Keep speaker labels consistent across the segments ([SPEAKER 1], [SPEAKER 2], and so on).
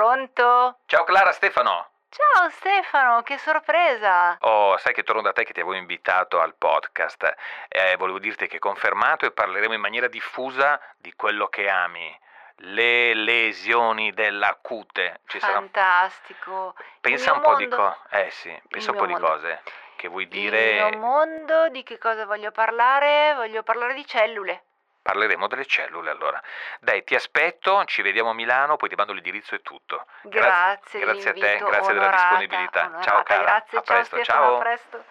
[SPEAKER 1] Pronto?
[SPEAKER 2] Ciao Clara, Stefano.
[SPEAKER 1] Ciao Stefano, che sorpresa!
[SPEAKER 2] Oh, sai che torno da te che ti avevo invitato al podcast. Eh, volevo dirti che è confermato e parleremo in maniera diffusa di quello che ami. Le lesioni della cute. Ci sarà-
[SPEAKER 1] Fantastico.
[SPEAKER 2] Pensa
[SPEAKER 1] Il
[SPEAKER 2] un po' di
[SPEAKER 1] mondo-
[SPEAKER 2] cose. Eh sì, pensa un po' di
[SPEAKER 1] mondo.
[SPEAKER 2] cose che vuoi
[SPEAKER 1] Il
[SPEAKER 2] dire.
[SPEAKER 1] mio mondo, di che cosa voglio parlare? Voglio parlare di cellule.
[SPEAKER 2] Parleremo delle cellule allora. Dai, ti aspetto, ci vediamo a Milano, poi ti mando l'indirizzo e tutto.
[SPEAKER 1] Grazie,
[SPEAKER 2] grazie a te, grazie della
[SPEAKER 1] onorata,
[SPEAKER 2] disponibilità. Ciao
[SPEAKER 1] onorata,
[SPEAKER 2] cara,
[SPEAKER 1] Grazie,
[SPEAKER 2] a
[SPEAKER 1] ciao
[SPEAKER 2] presto,
[SPEAKER 1] Stefano,
[SPEAKER 2] ciao.
[SPEAKER 1] a presto.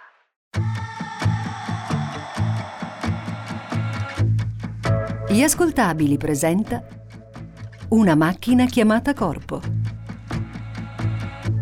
[SPEAKER 3] Gli ascoltabili presenta Una macchina chiamata corpo.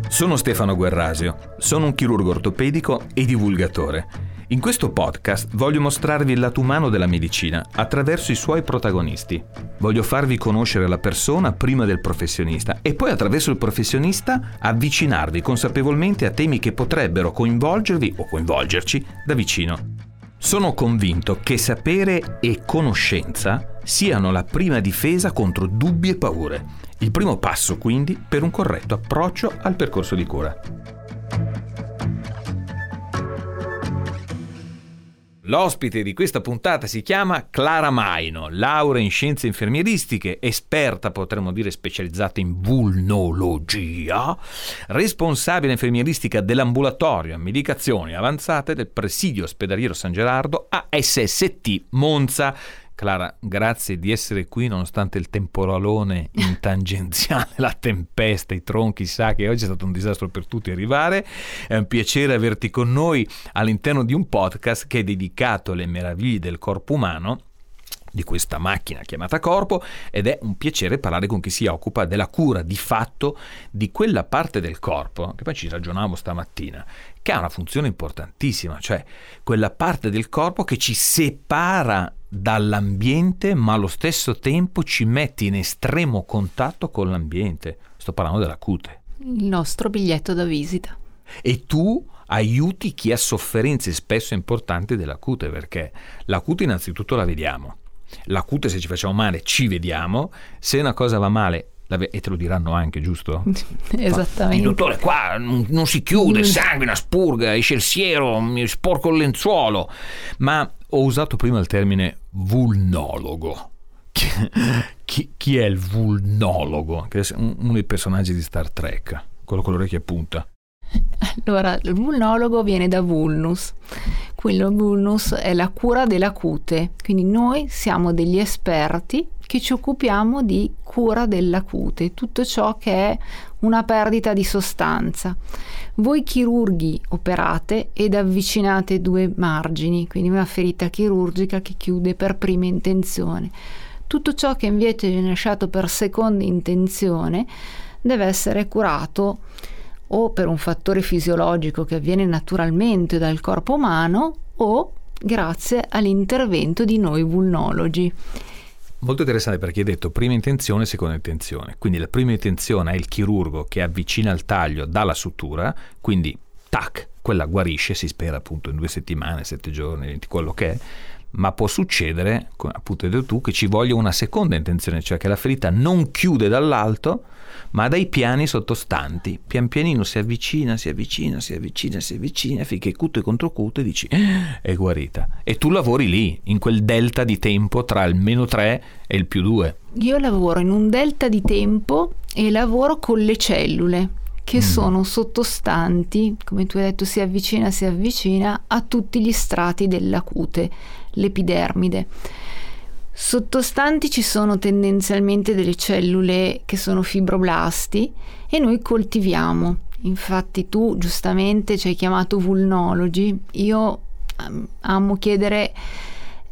[SPEAKER 4] Sono Stefano Guerrasio, sono un chirurgo ortopedico e divulgatore. In questo podcast voglio mostrarvi il lato umano della medicina attraverso i suoi protagonisti. Voglio farvi conoscere la persona prima del professionista e poi attraverso il professionista avvicinarvi consapevolmente a temi che potrebbero coinvolgervi o coinvolgerci da vicino. Sono convinto che sapere e conoscenza siano la prima difesa contro dubbi e paure. Il primo passo quindi per un corretto approccio al percorso di cura. L'ospite di questa puntata si chiama Clara Maino, laurea in scienze infermieristiche, esperta, potremmo dire specializzata in vulnologia, responsabile infermieristica dell'ambulatorio a medicazioni avanzate del presidio ospedaliero San Gerardo a SST Monza. Clara, grazie di essere qui nonostante il temporalone in tangenziale, la tempesta, i tronchi, sa che oggi è stato un disastro per tutti arrivare. È un piacere averti con noi all'interno di un podcast che è dedicato alle meraviglie del corpo umano di questa macchina chiamata corpo ed è un piacere parlare con chi si occupa della cura di fatto di quella parte del corpo, che poi ci ragionavo stamattina, che ha una funzione importantissima, cioè quella parte del corpo che ci separa dall'ambiente ma allo stesso tempo ci mette in estremo contatto con l'ambiente. Sto parlando della cute.
[SPEAKER 5] Il nostro biglietto da visita.
[SPEAKER 4] E tu aiuti chi ha sofferenze spesso importanti della cute, perché la cute innanzitutto la vediamo. La cute se ci facciamo male ci vediamo, se una cosa va male e te lo diranno anche, giusto? Il
[SPEAKER 5] Esattamente.
[SPEAKER 4] dottore qua non, non si chiude, il sangue, una spurga, esce il siero, mi sporco il lenzuolo. Ma ho usato prima il termine vulnologo. Chi, chi- chi è il vulnologo? Che è un- uno dei personaggi di Star Trek, quello con l'orecchia a punta.
[SPEAKER 5] Allora, il vulnologo viene da vulnus. Quello vulnus è la cura della cute. Quindi noi siamo degli esperti che ci occupiamo di cura della cute, tutto ciò che è una perdita di sostanza. Voi chirurghi operate ed avvicinate due margini, quindi una ferita chirurgica che chiude per prima intenzione. Tutto ciò che invece viene lasciato per seconda intenzione deve essere curato o per un fattore fisiologico che avviene naturalmente dal corpo umano o grazie all'intervento di noi vulnologi.
[SPEAKER 4] Molto interessante perché hai detto prima intenzione, seconda intenzione. Quindi la prima intenzione è il chirurgo che avvicina il taglio dalla sutura, quindi tac, quella guarisce, si spera appunto in due settimane, sette giorni, 20, quello che è. Ma può succedere, come appunto hai detto tu, che ci voglia una seconda intenzione, cioè che la ferita non chiude dall'alto, ma dai piani sottostanti. Pian pianino si avvicina, si avvicina, si avvicina, si avvicina, finché cute contro cute dici "Eh, è guarita. E tu lavori lì, in quel delta di tempo tra il meno 3 e il più 2.
[SPEAKER 5] Io lavoro in un delta di tempo e lavoro con le cellule che sono sottostanti, come tu hai detto, si avvicina, si avvicina a tutti gli strati della cute, l'epidermide. Sottostanti ci sono tendenzialmente delle cellule che sono fibroblasti e noi coltiviamo. Infatti tu giustamente ci hai chiamato vulnologi, io ehm, amo chiedere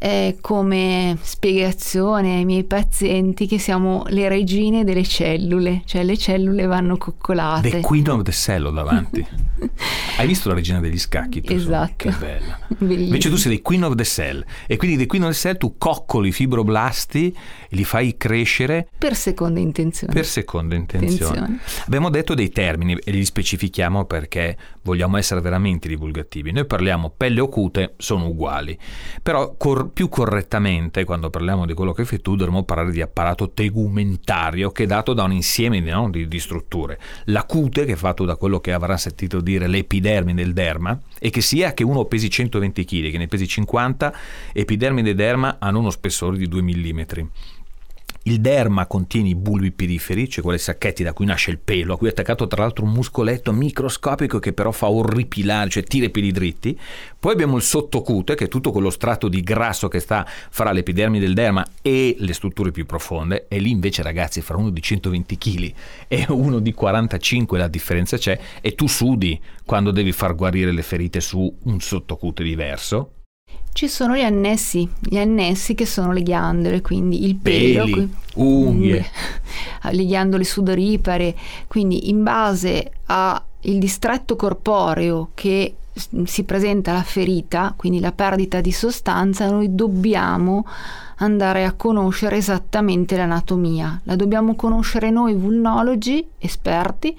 [SPEAKER 5] eh, come spiegazione ai miei pazienti che siamo le regine delle cellule, cioè le cellule vanno coccolate.
[SPEAKER 4] The Queen of the Cell davanti. Hai visto la regina degli scacchi? tu?
[SPEAKER 5] Esatto.
[SPEAKER 4] Che bella.
[SPEAKER 5] Bellissimo.
[SPEAKER 4] Invece tu sei the Queen of the Cell e quindi the Queen of the Cell tu coccoli i fibroblasti e li fai crescere
[SPEAKER 5] per seconda intenzione.
[SPEAKER 4] per seconda intenzione.
[SPEAKER 5] Intenzione.
[SPEAKER 4] Abbiamo detto dei termini e li specifichiamo perché vogliamo essere veramente divulgativi. Noi parliamo pelle o cute, sono uguali, però cor- più correttamente, quando parliamo di quello che fai tu, dovremmo parlare di apparato tegumentario che è dato da un insieme no, di, di, strutture. La cute, che è fatto da quello che avrà sentito dire l'epidermide del derma, e che sia che uno pesi 120 kg, che ne pesi 50, epidermide e derma hanno uno spessore di 2 mm. Il derma contiene i bulbi periferi, cioè quelle sacchetti da cui nasce il pelo, a cui è attaccato tra l'altro un muscoletto microscopico che però fa orripilare, cioè tira i peli dritti. Poi abbiamo il sottocute, che è tutto quello strato di grasso che sta fra l'epidermi del derma e le strutture più profonde. E lì invece ragazzi, fra uno di 120 kg e uno di 45 la differenza c'è e tu sudi quando devi far guarire le ferite su un sottocute diverso
[SPEAKER 5] ci sono gli annessi, gli annessi che sono le ghiandole, quindi il pelo,
[SPEAKER 4] Peli, unghie,
[SPEAKER 5] le ghiandole sudoripare, quindi in base al distretto corporeo che si presenta la ferita, quindi la perdita di sostanza, noi dobbiamo andare a conoscere esattamente l'anatomia. La dobbiamo conoscere noi vulnologi, esperti,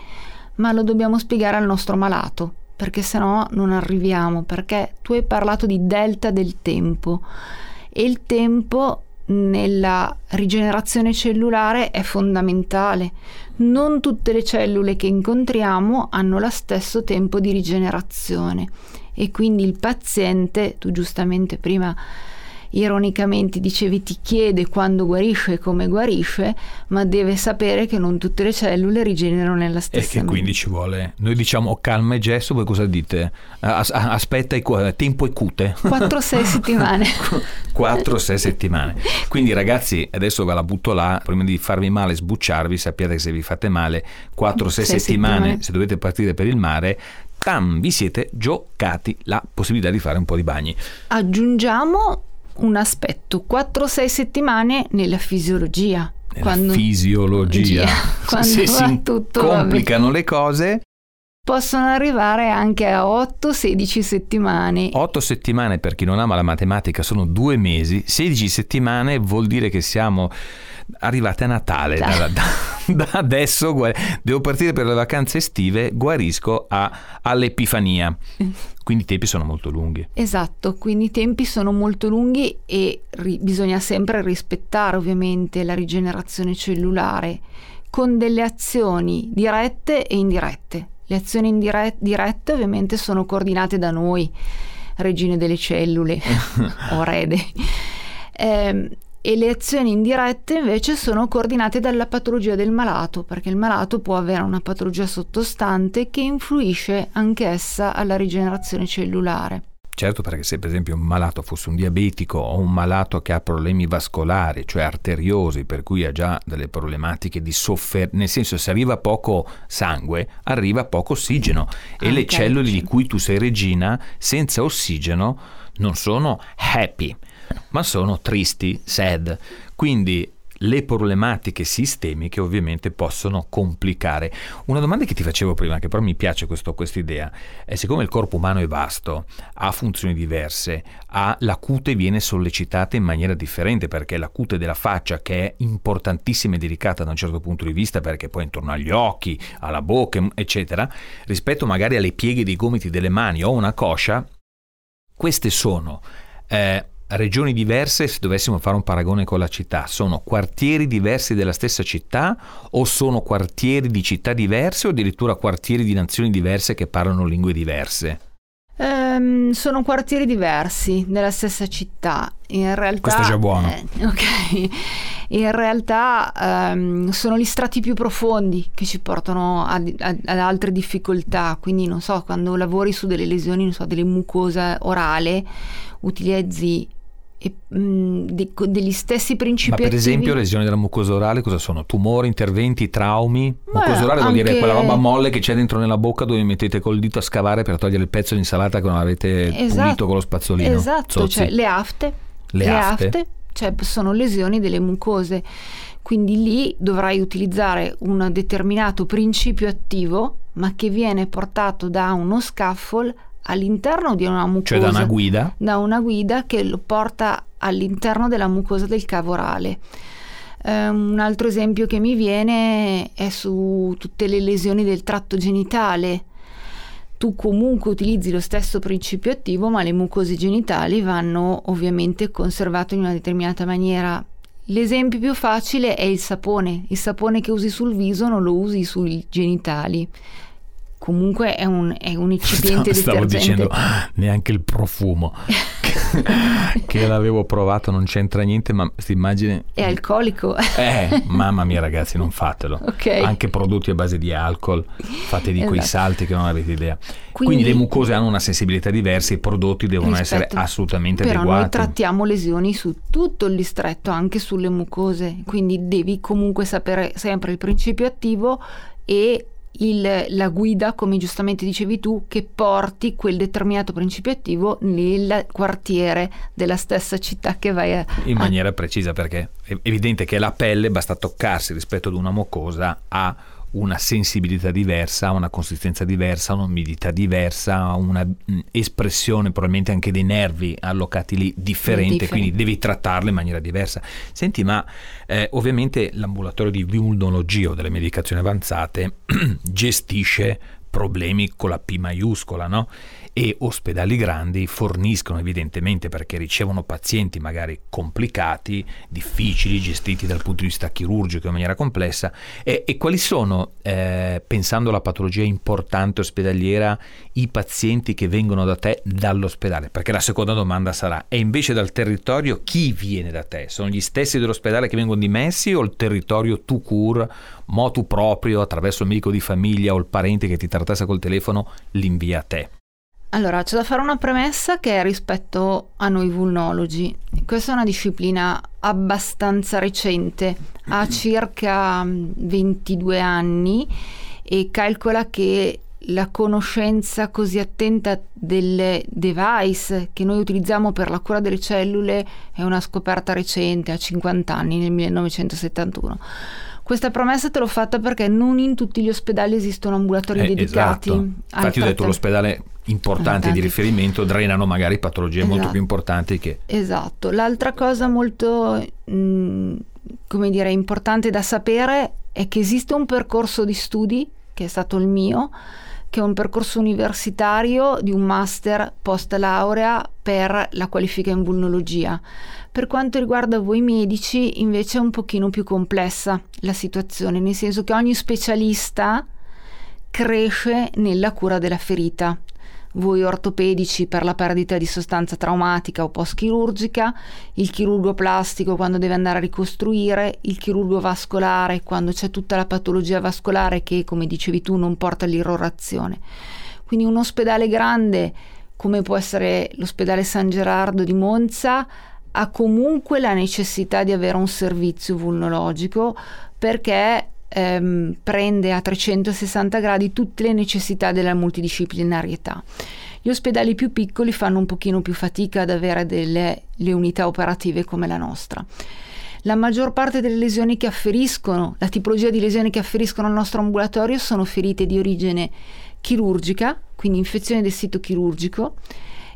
[SPEAKER 5] ma lo dobbiamo spiegare al nostro malato perché sennò non arriviamo, perché tu hai parlato di delta del tempo e il tempo nella rigenerazione cellulare è fondamentale. Non tutte le cellule che incontriamo hanno lo stesso tempo di rigenerazione e quindi il paziente, tu giustamente prima ironicamente dicevi ti chiede quando guarisce e come guarisce, ma deve sapere che non tutte le cellule rigenerano nella stessa
[SPEAKER 4] maniera. E che quindi ci vuole, noi diciamo calma e gesso, voi cosa dite? As- aspetta, tempo e cute.
[SPEAKER 5] 4-6 settimane.
[SPEAKER 4] 4-6 settimane. Quindi ragazzi, adesso ve la butto là, prima di farvi male, sbucciarvi, sappiate che se vi fate male 4-6 settimane, settimane, se dovete partire per il mare, tam, vi siete giocati la possibilità di fare un po' di bagni.
[SPEAKER 5] Aggiungiamo un aspetto, 4-6 settimane nella fisiologia.
[SPEAKER 4] Nella quando, fisiologia,
[SPEAKER 5] quando
[SPEAKER 4] se si complicano le cose
[SPEAKER 5] possono arrivare anche a 8-16 settimane.
[SPEAKER 4] 8 settimane per chi non ama la matematica sono due mesi, 16 settimane vuol dire che siamo arrivate a Natale. Da, da, da, adesso devo partire per le vacanze estive, guarisco a, all'Epifania. Quindi i tempi sono molto lunghi.
[SPEAKER 5] Esatto, quindi i tempi sono molto lunghi e ri- bisogna sempre rispettare ovviamente la rigenerazione cellulare con delle azioni dirette e indirette. Le azioni indirette, dirette ovviamente sono coordinate da noi, regine delle cellule o rede. Eh, e le azioni indirette invece sono coordinate dalla patologia del malato, perché il malato può avere una patologia sottostante che influisce anch'essa alla rigenerazione cellulare.
[SPEAKER 4] Certo, perché se per esempio un malato fosse un diabetico o un malato che ha problemi vascolari, cioè arteriosi, per cui ha già delle problematiche di sofferenza, nel senso se arriva poco sangue, arriva poco ossigeno e Anche le cellule di cui tu sei regina senza ossigeno non sono happy, ma sono tristi, sad. Quindi le problematiche sistemiche ovviamente possono complicare. Una domanda che ti facevo prima, che però mi piace questa idea, è siccome il corpo umano è vasto, ha funzioni diverse, ha, la cute viene sollecitata in maniera differente perché la cute della faccia che è importantissima e delicata da un certo punto di vista perché poi intorno agli occhi, alla bocca, eccetera, rispetto magari alle pieghe dei gomiti delle mani o una coscia, queste sono eh, regioni diverse se dovessimo fare un paragone con la città? Sono quartieri diversi della stessa città o sono quartieri di città diverse o addirittura quartieri di nazioni diverse che parlano lingue diverse?
[SPEAKER 5] Um, sono quartieri diversi nella stessa città. In realtà,
[SPEAKER 4] Questo è già buono.
[SPEAKER 5] Eh, ok. In realtà um, sono gli strati più profondi che ci portano ad, ad, ad, altre difficoltà. Quindi, non so, quando lavori su delle lesioni, non so, delle mucose orale, utilizzi e, mh, mm, de, degli stessi principi
[SPEAKER 4] Ma per esempio lesioni della mucosa orale cosa sono? Tumori, interventi, traumi? mucosa orale vuol dire quella roba molle che c'è dentro nella bocca dove mettete col dito a scavare per togliere il pezzo di insalata che non avete esatto. pulito con lo spazzolino.
[SPEAKER 5] Esatto, cioè le afte.
[SPEAKER 4] Le, le afte. afte
[SPEAKER 5] cioè sono lesioni delle mucose. Quindi lì dovrai utilizzare un determinato principio attivo, ma che viene portato da uno scaffold all'interno di una mucosa.
[SPEAKER 4] Cioè da una guida?
[SPEAKER 5] Da una guida che lo porta all'interno della mucosa del cavo orale. Um, un altro esempio che mi viene è su tutte le lesioni del tratto genitale. tu comunque utilizzi lo stesso principio attivo, ma le mucose genitali vanno ovviamente conservate in una determinata maniera. L'esempio più facile è il sapone. Il sapone che usi sul viso non lo usi sui genitali. Comunque è un, è un eccipiente
[SPEAKER 4] Stavo
[SPEAKER 5] detergente.
[SPEAKER 4] dicendo "Ah, neanche il profumo che l'avevo provato non c'entra niente, ma questa immagine
[SPEAKER 5] È alcolico.
[SPEAKER 4] Eh, mamma mia ragazzi, non fatelo.
[SPEAKER 5] Ok.
[SPEAKER 4] Anche prodotti a base di alcol, fate di quei
[SPEAKER 5] Esatto.
[SPEAKER 4] salti che non avete idea. Quindi,
[SPEAKER 5] Quindi-
[SPEAKER 4] le mucose hanno una sensibilità diversa, i prodotti devono essere
[SPEAKER 5] rispetto-
[SPEAKER 4] assolutamente
[SPEAKER 5] Però noi
[SPEAKER 4] adeguati.
[SPEAKER 5] trattiamo lesioni su tutto il distretto, anche sulle mucose, quindi devi comunque sapere sempre il principio attivo e il- la guida, come giustamente dicevi tu, che porti quel determinato principio attivo nel quartiere della stessa città che vai a...
[SPEAKER 4] in
[SPEAKER 5] a-
[SPEAKER 4] maniera precisa perché è evidente che la pelle basta toccarsi rispetto ad una mucosa ha una sensibilità diversa, una consistenza diversa, un'umidità diversa, ha una mh, espressione probabilmente anche dei nervi allocati lì differente,
[SPEAKER 5] Differente.
[SPEAKER 4] quindi devi trattarle in maniera diversa. Senti, ma eh, ovviamente l'ambulatorio di vulnologia o delle medicazioni avanzate gestisce problemi con la P maiuscola, no? E ospedali grandi forniscono evidentemente perché ricevono pazienti magari complicati, difficili, gestiti dal punto di vista chirurgico in maniera complessa. E, e quali sono, eh, pensando alla patologia importante ospedaliera, i pazienti che vengono da te dall'ospedale? Perché la seconda domanda sarà, e invece dal territorio chi viene da te? Sono gli stessi dell'ospedale che vengono dimessi o il territorio tu cur, motu proprio, attraverso il medico di famiglia o il parente che ti trattassa col telefono, li invia a te?
[SPEAKER 5] Allora, c'è da fare una premessa che è rispetto a noi vulnologi. Questa è una disciplina abbastanza recente, ha circa mm, 22 anni e calcola che la conoscenza così attenta delle device che noi utilizziamo per la cura delle cellule è una scoperta recente, a 50 anni, nel 1971. Questa promessa te l'ho fatta perché non in tutti gli ospedali esistono ambulatori
[SPEAKER 4] Eh,
[SPEAKER 5] dedicati.
[SPEAKER 4] esatto. Infatti ho detto l'ospedale importante di riferimento drenano magari patologie molto
[SPEAKER 5] Esatto.
[SPEAKER 4] più importanti che...
[SPEAKER 5] Esatto, l'altra cosa molto, mh, come dire, importante da sapere è che esiste un percorso di studi, che è stato il mio, che è un percorso universitario di un master post laurea per la qualifica in vulnologia. Per quanto riguarda voi medici, invece è un pochino più complessa la situazione, nel senso che ogni specialista cresce nella cura della ferita. Voi ortopedici per la perdita di sostanza traumatica o post-chirurgica, il chirurgo plastico quando deve andare a ricostruire, il chirurgo vascolare quando c'è tutta la patologia vascolare che, come dicevi tu, non porta all'irrorazione. Quindi un ospedale grande, come può essere l'ospedale San Gerardo di Monza, ha comunque la necessità di avere un servizio vulnologico perché ehm, prende a 360 gradi tutte le necessità della multidisciplinarietà. Gli ospedali più piccoli fanno un pochino più fatica ad avere delle le unità operative come la nostra. La maggior parte delle lesioni che afferiscono, la tipologia di lesioni che afferiscono al nostro ambulatorio sono ferite di origine chirurgica, quindi infezione del sito chirurgico,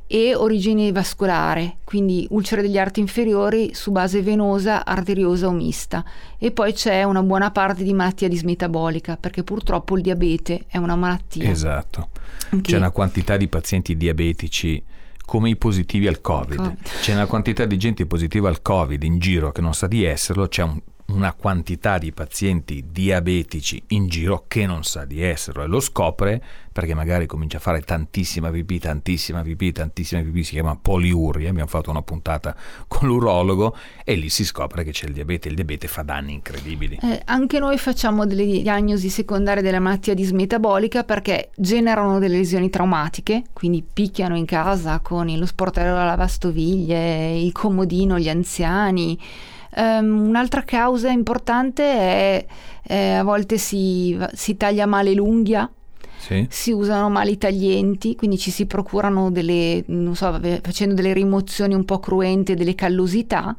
[SPEAKER 5] e origine vascolare, quindi ulcere degli arti inferiori su base venosa, arteriosa o mista. E poi c'è una buona parte di malattia dismetabolica, perché purtroppo il diabete è una malattia.
[SPEAKER 4] Esatto.
[SPEAKER 5] che-
[SPEAKER 4] C'è una quantità di pazienti diabetici come i positivi al Covid.
[SPEAKER 5] Covid.
[SPEAKER 4] C'è una quantità di gente positiva al Covid in giro che non sa di esserlo, c'è un- una quantità di pazienti diabetici in giro che non sa di esserlo e lo scopre perché magari comincia a fare tantissima pipì, tantissima pipì, tantissima pipì, si chiama poliuria, abbiamo fatto una puntata con l'urologo e lì si scopre che c'è il diabete, il diabete fa danni incredibili.
[SPEAKER 5] Eh, anche noi facciamo delle diagnosi secondarie della malattia dismetabolica perché generano delle lesioni traumatiche, quindi picchiano in casa con lo sportello alla lavastoviglie, il comodino, gli anziani. Ehm, un'altra causa importante è eh, a volte si, si taglia male l'unghia,
[SPEAKER 4] Sì?
[SPEAKER 5] si usano male i taglienti, quindi ci si procurano delle, non so, facendo delle rimozioni un po' cruente delle callosità.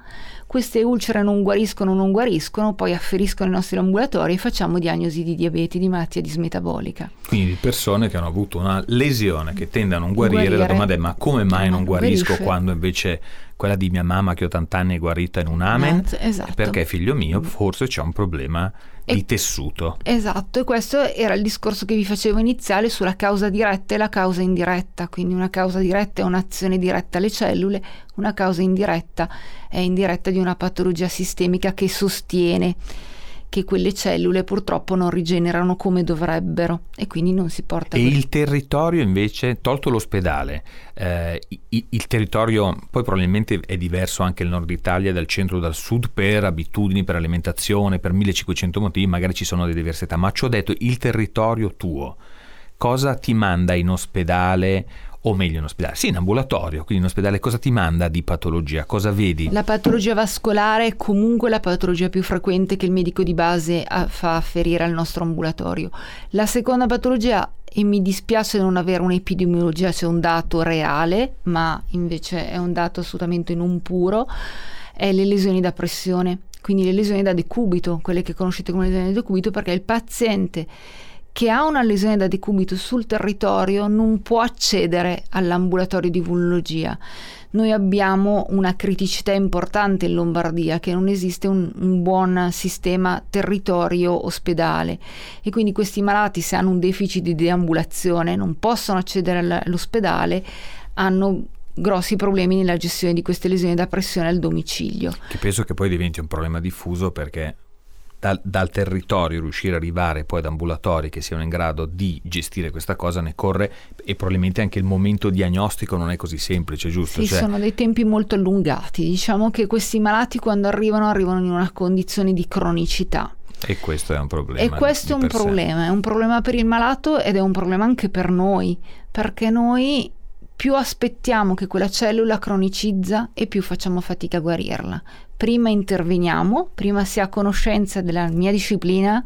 [SPEAKER 5] Queste ulcere non guariscono, non guariscono, poi afferiscono i nostri ambulatori e facciamo diagnosi di diabete, di malattia dismetabolica.
[SPEAKER 4] Quindi di persone che hanno avuto una lesione che tende a non guarire,
[SPEAKER 5] Guarire.
[SPEAKER 4] la domanda è ma come mai
[SPEAKER 5] Ma
[SPEAKER 4] non guarisco
[SPEAKER 5] guarisce.
[SPEAKER 4] quando invece quella di mia mamma che ho 80 anni è guarita in un amen,
[SPEAKER 5] Eh, esatto.
[SPEAKER 4] perché figlio mio forse c'è un problema di
[SPEAKER 5] E-
[SPEAKER 4] tessuto.
[SPEAKER 5] Esatto, e questo era il discorso che vi facevo iniziale sulla causa diretta e la causa indiretta. Quindi una causa diretta è un'azione diretta alle cellule, una causa indiretta è indiretta di una patologia sistemica che sostiene che quelle cellule purtroppo non rigenerano come dovrebbero e quindi non si porta
[SPEAKER 4] E
[SPEAKER 5] quel-
[SPEAKER 4] il territorio invece, tolto l'ospedale, eh, i- il territorio poi probabilmente è diverso anche il nord Italia dal centro o dal sud per abitudini, per alimentazione, per 1500 motivi, magari ci sono delle diversità, ma ci ho detto il territorio tuo, cosa ti manda in ospedale o meglio in ospedale? Sì, in ambulatorio, quindi in ospedale cosa ti manda di patologia? Cosa vedi?
[SPEAKER 5] La patologia vascolare è comunque la patologia più frequente che il medico di base ah, fa afferire al nostro ambulatorio. La seconda patologia, e mi dispiace non avere un'epidemiologia, c'è un dato reale, ma invece è un dato assolutamente non puro, è le lesioni da pressione, quindi le lesioni da decubito, quelle che conoscete come lesioni da decubito, perché il paziente che ha una lesione da decubito sul territorio non può accedere all'ambulatorio di vulnologia. Noi abbiamo una criticità importante in Lombardia, che non esiste un, un buon sistema territorio-ospedale e quindi questi malati se hanno un deficit di deambulazione non possono accedere all- all'ospedale, hanno grossi problemi nella gestione di queste lesioni da pressione al domicilio.
[SPEAKER 4] Che penso che poi diventi un problema diffuso perché dal, dal territorio riuscire ad arrivare poi ad ambulatori che siano in grado di gestire questa cosa ne corre e probabilmente anche il momento diagnostico non è così semplice, giusto?
[SPEAKER 5] Sì,
[SPEAKER 4] Cioè,
[SPEAKER 5] sono dei tempi molto allungati. Diciamo che questi malati quando arrivano arrivano in una condizione di cronicità.
[SPEAKER 4] E questo è un problema.
[SPEAKER 5] E questo è un
[SPEAKER 4] per sé.
[SPEAKER 5] problema, è un problema per il malato ed è un problema anche per noi, perché noi più aspettiamo che quella cellula cronicizza e più facciamo fatica a guarirla. Prima interveniamo, prima si ha conoscenza della mia disciplina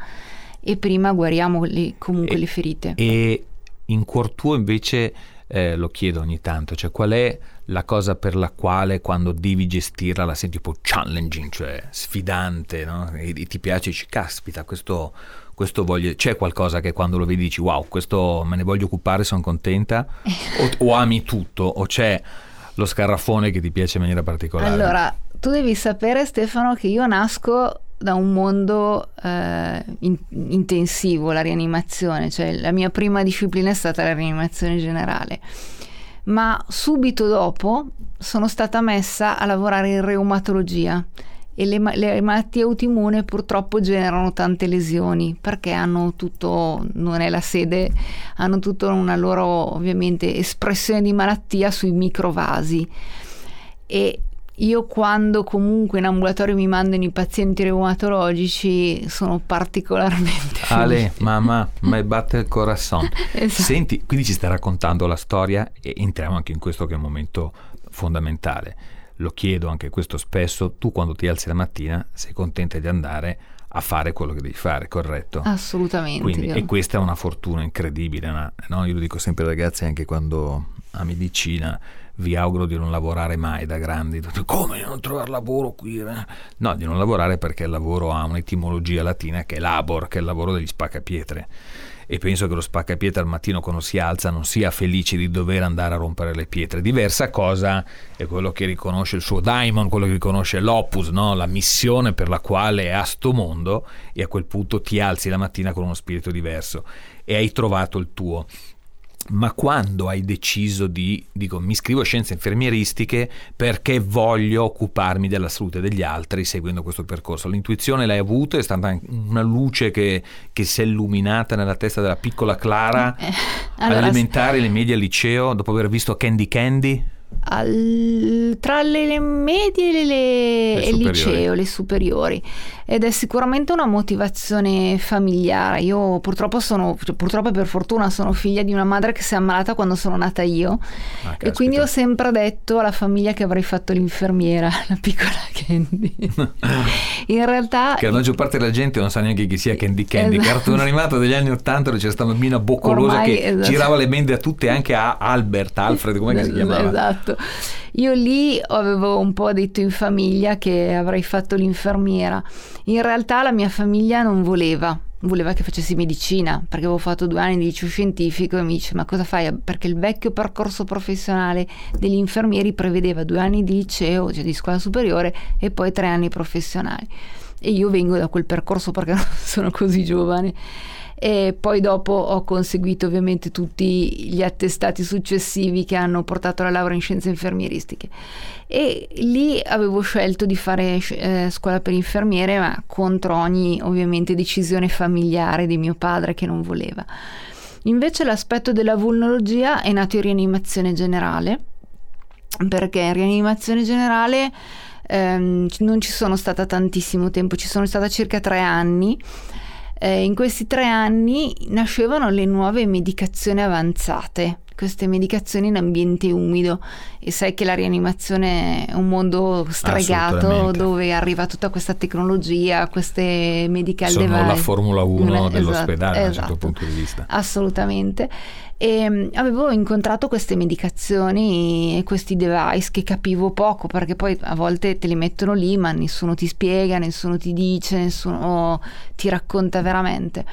[SPEAKER 5] e prima guariamo le- comunque
[SPEAKER 4] E-
[SPEAKER 5] le ferite.
[SPEAKER 4] E in cuor tuo invece eh, lo chiedo ogni tanto, cioè qual è la cosa per la quale quando devi gestirla la senti un po' challenging, cioè sfidante, no? E, e ti piace, dici, caspita, questo, questo voglio... C'è qualcosa che quando lo vedi dici, wow, questo me ne voglio occupare, sono contenta? O, o ami tutto? O c'è lo scarraffone che ti piace in maniera particolare?
[SPEAKER 5] Allora, tu devi sapere Stefano che io nasco da un mondo eh, in- intensivo, la rianimazione, cioè la mia prima disciplina è stata la rianimazione generale, ma subito dopo sono stata messa a lavorare in reumatologia e le, ma- le malattie autoimmune purtroppo generano tante lesioni perché hanno tutto, non è la sede, hanno tutta una loro ovviamente espressione di malattia sui microvasi. E io quando comunque in ambulatorio mi mandano i pazienti reumatologici sono particolarmente
[SPEAKER 4] Ale, mamma, mi batte il corazon.
[SPEAKER 5] Esatto.
[SPEAKER 4] Senti, quindi ci stai raccontando la storia e entriamo anche in questo che è un momento fondamentale. Lo chiedo anche questo spesso, tu quando ti alzi la mattina sei contenta di andare a fare quello che devi fare, corretto?
[SPEAKER 5] Assolutamente.
[SPEAKER 4] Quindi, e questa è una fortuna incredibile, no? No, Io lo dico sempre ai ragazzi anche quando a medicina vi auguro di non lavorare mai da grandi. Come non trovare lavoro qui? eh? No, di non lavorare perché il lavoro ha un'etimologia latina che è labor, che è il lavoro degli spaccapietre. E penso che lo spaccapietre al mattino quando si alza non sia felice di dover andare a rompere le pietre. Diversa cosa è quello che riconosce il suo daimon, quello che riconosce l'opus, no? la missione per la quale è a sto mondo e a quel punto ti alzi la mattina con uno spirito diverso e hai trovato il tuo. Ma quando hai deciso di, dico, mi iscrivo a scienze infermieristiche perché voglio occuparmi della salute degli altri seguendo questo percorso? L'intuizione l'hai avuta? È stata una luce che, che si è illuminata nella testa della piccola Clara
[SPEAKER 5] Eh, allora,
[SPEAKER 4] alle elementari, alle medie, al liceo, dopo aver visto Candy Candy?
[SPEAKER 5] Al- tra le, medie e, le-
[SPEAKER 4] Le
[SPEAKER 5] e il liceo, le superiori. Ed è sicuramente una motivazione familiare. Io purtroppo sono, cioè, purtroppo e per fortuna sono figlia di una madre che si è ammalata quando sono nata io.
[SPEAKER 4] Ah,
[SPEAKER 5] E quindi ho sempre detto alla famiglia che avrei fatto l'infermiera, la piccola Candy. In realtà
[SPEAKER 4] Che la maggior parte della gente non sa neanche chi sia Candy Candy,
[SPEAKER 5] Esatto.
[SPEAKER 4] cartone animato degli anni Ottanta dove c'era questa bambina boccolosa
[SPEAKER 5] Ormai,
[SPEAKER 4] che
[SPEAKER 5] esatto.
[SPEAKER 4] girava le mende a tutte, anche a Albert, Alfred, come si
[SPEAKER 5] Es-
[SPEAKER 4] chiamava?
[SPEAKER 5] Esatto. Io lì avevo un po' detto in famiglia che avrei fatto l'infermiera. In realtà la mia famiglia non voleva voleva che facessi medicina perché avevo fatto due anni di liceo scientifico e mi dice ma cosa fai? Perché il vecchio percorso professionale degli infermieri prevedeva due anni di liceo, cioè di scuola superiore e poi tre anni professionali. E io vengo da quel percorso perché sono così giovane e poi dopo ho conseguito ovviamente tutti gli attestati successivi che hanno portato alla laurea in scienze infermieristiche e lì avevo scelto di fare eh, scuola per infermiere ma contro ogni ovviamente decisione familiare di mio padre che non voleva. Invece l'aspetto della vulnologia è nato in rianimazione generale perché in rianimazione generale ehm, non ci sono stata tantissimo tempo, ci sono stata circa tre anni eh, in questi tre anni nascevano le nuove medicazioni avanzate, queste medicazioni in ambiente umido e sai che la rianimazione è un mondo stregato dove arriva tutta questa tecnologia, queste medical
[SPEAKER 4] Sono
[SPEAKER 5] device.
[SPEAKER 4] la Formula 1
[SPEAKER 5] Esatto,
[SPEAKER 4] dell'ospedale da un certo
[SPEAKER 5] esatto.
[SPEAKER 4] punto di vista.
[SPEAKER 5] Assolutamente. E mm, avevo incontrato queste medicazioni e questi device che capivo poco perché poi a volte te li mettono lì ma nessuno ti spiega, nessuno ti dice, nessuno ti racconta veramente.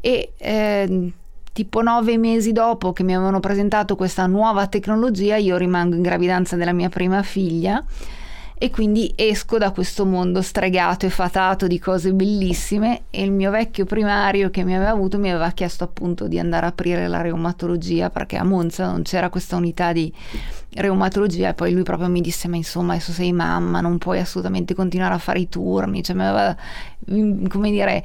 [SPEAKER 5] E eh, tipo nove mesi dopo che mi avevano presentato questa nuova tecnologia io rimango in gravidanza della mia prima figlia e quindi esco da questo mondo stregato e fatato di cose bellissime e il mio vecchio primario che mi aveva avuto mi aveva chiesto appunto di andare a aprire la reumatologia perché a Monza non c'era questa unità di reumatologia e poi lui proprio mi disse ma insomma adesso sei mamma non puoi assolutamente continuare a fare i turni cioè mi aveva mm, come dire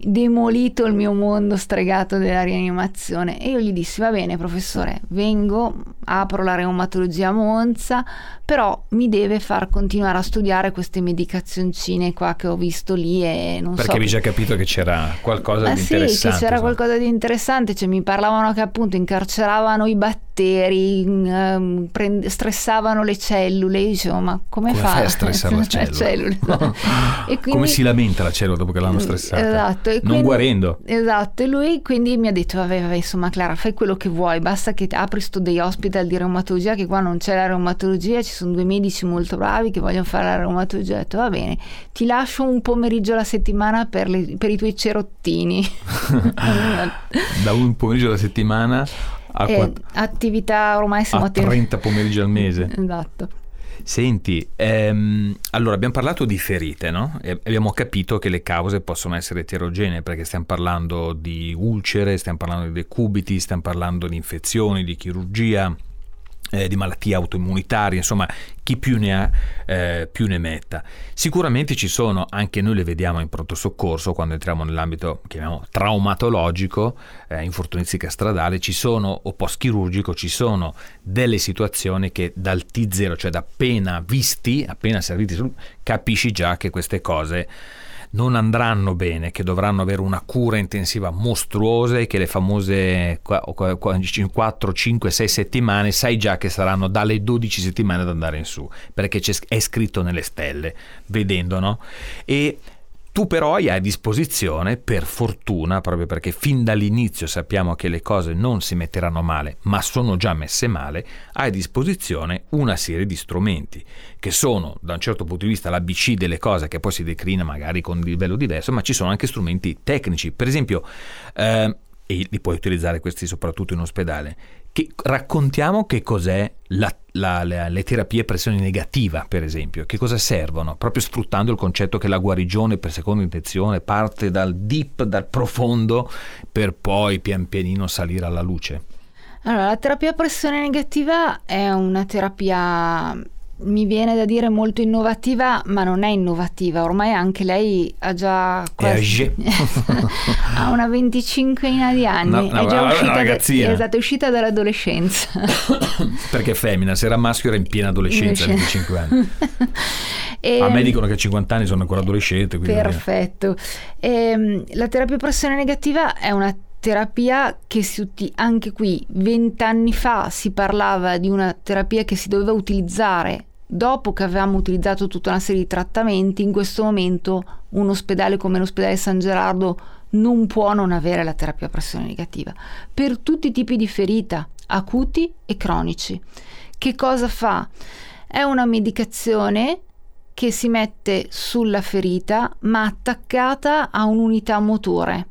[SPEAKER 5] demolito il mio mondo stregato della rianimazione e io gli dissi va bene professore vengo apro la reumatologia a Monza però mi deve far continuare a studiare queste medicazioncine qua che ho visto lì e non
[SPEAKER 4] Perché
[SPEAKER 5] so
[SPEAKER 4] avevi già capito che c'era qualcosa
[SPEAKER 5] Ah,
[SPEAKER 4] di
[SPEAKER 5] sì,
[SPEAKER 4] interessante.
[SPEAKER 5] che c'era
[SPEAKER 4] insomma.
[SPEAKER 5] qualcosa di interessante, cioè mi parlavano che appunto incarceravano i batteri, ehm, prend- stressavano le cellule, dicevo ma come,
[SPEAKER 4] Come
[SPEAKER 5] fa?
[SPEAKER 4] fai a stressare la cellula?
[SPEAKER 5] esatto. E
[SPEAKER 4] Come
[SPEAKER 5] quindi-
[SPEAKER 4] si lamenta la cellula dopo che l'hanno stressata?
[SPEAKER 5] Esatto,
[SPEAKER 4] non
[SPEAKER 5] quindi-
[SPEAKER 4] guarendo.
[SPEAKER 5] Esatto, e lui quindi mi ha detto, vabbè, vabbè, insomma Clara, fai quello che vuoi, basta che apri sto dei hospital di reumatologia, che qua non c'è la reumatologia, ci sono due medici molto bravi che vogliono fare la reumatologia. Ho detto, va bene, ti lascio un pomeriggio alla settimana per, le- per i tuoi cerottini.
[SPEAKER 4] Da un pomeriggio alla settimana a,
[SPEAKER 5] E
[SPEAKER 4] quatt-
[SPEAKER 5] attività ormai siamo
[SPEAKER 4] a 30 pomeriggi al mese.
[SPEAKER 5] Esatto.
[SPEAKER 4] Senti, ehm, allora abbiamo parlato di ferite, no? E abbiamo capito che le cause possono essere eterogenee perché stiamo parlando di ulcere, stiamo parlando di decubiti, stiamo parlando di infezioni, di chirurgia, eh, di malattie autoimmunitarie, insomma, chi più ne ha eh, più ne metta. Sicuramente ci sono, anche noi le vediamo in pronto soccorso quando entriamo nell'ambito, chiamiamo traumatologico, eh, infortunistica stradale, ci sono, o post-chirurgico, ci sono delle situazioni che dal T0, cioè da appena visti, appena serviti, capisci già che queste cose non andranno bene, che dovranno avere una cura intensiva mostruosa e che le famose 4, 5, 6 settimane sai già che saranno dalle 12 settimane ad andare in su, perché è scritto nelle stelle, vedendo, no? E tu però hai a disposizione, per fortuna, proprio perché fin dall'inizio sappiamo che le cose non si metteranno male, ma sono già messe male, hai a disposizione una serie di strumenti che sono da un certo punto di vista l'ABC delle cose che poi si declina magari con un livello diverso, ma ci sono anche strumenti tecnici. Per esempio, eh, e li puoi utilizzare questi soprattutto in ospedale, che raccontiamo che cos'è la, la- la- le terapie a pressione negativa, per esempio, che cosa servono, proprio sfruttando il concetto che la guarigione per seconda intenzione parte dal deep, dal profondo, per poi pian pianino salire alla luce.
[SPEAKER 5] Allora, la terapia a pressione negativa è una terapia, mi viene da dire, molto innovativa, ma non è innovativa. Ormai anche lei ha già quasi... ha una venticinquina di anni.
[SPEAKER 4] No, no,
[SPEAKER 5] è già uscita, da- esatto, è uscita dall'adolescenza.
[SPEAKER 4] Perché è femmina, se era maschio era in piena adolescenza a 25 anni.
[SPEAKER 5] E-
[SPEAKER 4] A me dicono che a 50 anni sono ancora adolescente.
[SPEAKER 5] Perfetto. Ehm, la terapia pressione negativa è una terapia che si uti- anche qui vent'anni fa si parlava di una terapia che si doveva utilizzare dopo che avevamo utilizzato tutta una serie di trattamenti. In questo momento un ospedale come l'ospedale San Gerardo non può non avere la terapia a pressione negativa per tutti i tipi di ferita, acuti e cronici. Che cosa fa? È una medicazione che si mette sulla ferita ma attaccata a un'unità motore.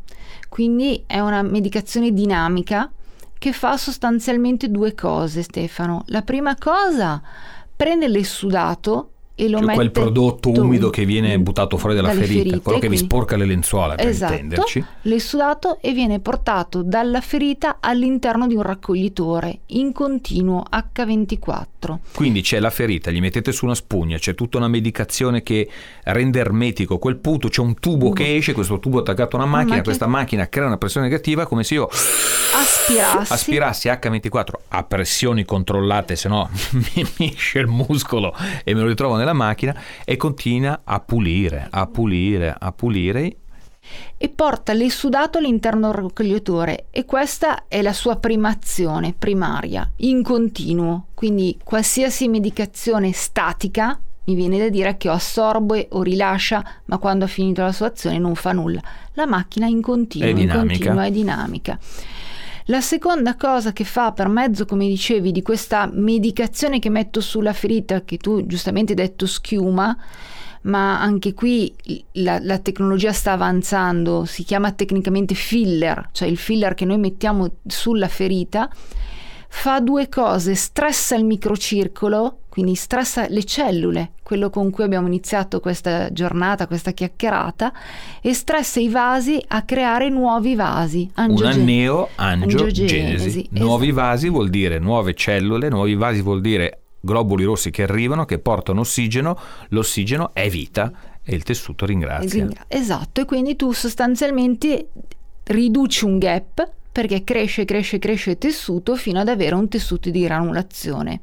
[SPEAKER 5] Quindi è una medicazione dinamica che fa sostanzialmente due cose, Stefano. La prima cosa, prende l'essudato e lo
[SPEAKER 4] cioè
[SPEAKER 5] mette
[SPEAKER 4] quel prodotto umido che viene buttato fuori dalla ferita,
[SPEAKER 5] ferite,
[SPEAKER 4] quello che vi sporca le lenzuola per
[SPEAKER 5] esatto,
[SPEAKER 4] intenderci.
[SPEAKER 5] l'essudato e viene portato dalla ferita all'interno di un raccoglitore in continuo H24.
[SPEAKER 4] Quindi c'è la ferita, gli mettete su una spugna, c'è tutta una medicazione che rende ermetico quel punto, c'è un tubo che esce, questo tubo attaccato a una macchina,
[SPEAKER 5] macchina-
[SPEAKER 4] questa macchina crea una pressione negativa come se io
[SPEAKER 5] Aspirassi.
[SPEAKER 4] aspirassi H24 a pressioni controllate, se no mi mi esce il muscolo e me lo ritrovo nella macchina e continua a pulire, a pulire, a pulire.
[SPEAKER 5] E porta l'essudato all'interno del raccoglitore e questa è la sua prima azione primaria, in continuo. Quindi qualsiasi medicazione statica mi viene da dire che o assorbe o rilascia, ma quando ha finito la sua azione non fa nulla. La macchina in continuo,
[SPEAKER 4] È
[SPEAKER 5] in
[SPEAKER 4] dinamica.
[SPEAKER 5] continuo, è dinamica. La seconda cosa che fa per mezzo, come dicevi, di questa medicazione che metto sulla ferita, che tu giustamente hai detto schiuma, ma anche qui la, la tecnologia sta avanzando, si chiama tecnicamente filler, cioè il filler che noi mettiamo sulla ferita, fa due cose, stressa il microcircolo, quindi stressa le cellule, quello con cui abbiamo iniziato questa giornata, questa chiacchierata, e stressa i vasi a creare nuovi vasi.
[SPEAKER 4] Una
[SPEAKER 5] angiogen-
[SPEAKER 4] neoangiogenesi.
[SPEAKER 5] angiogenesi,
[SPEAKER 4] Nuovi
[SPEAKER 5] esatto.
[SPEAKER 4] vasi vuol dire nuove cellule, nuovi vasi vuol dire globuli rossi che arrivano, che portano ossigeno, l'ossigeno è vita e il tessuto ringrazia.
[SPEAKER 5] Esatto, e quindi tu sostanzialmente riduci un gap perché cresce, cresce, cresce il tessuto fino ad avere un tessuto di granulazione.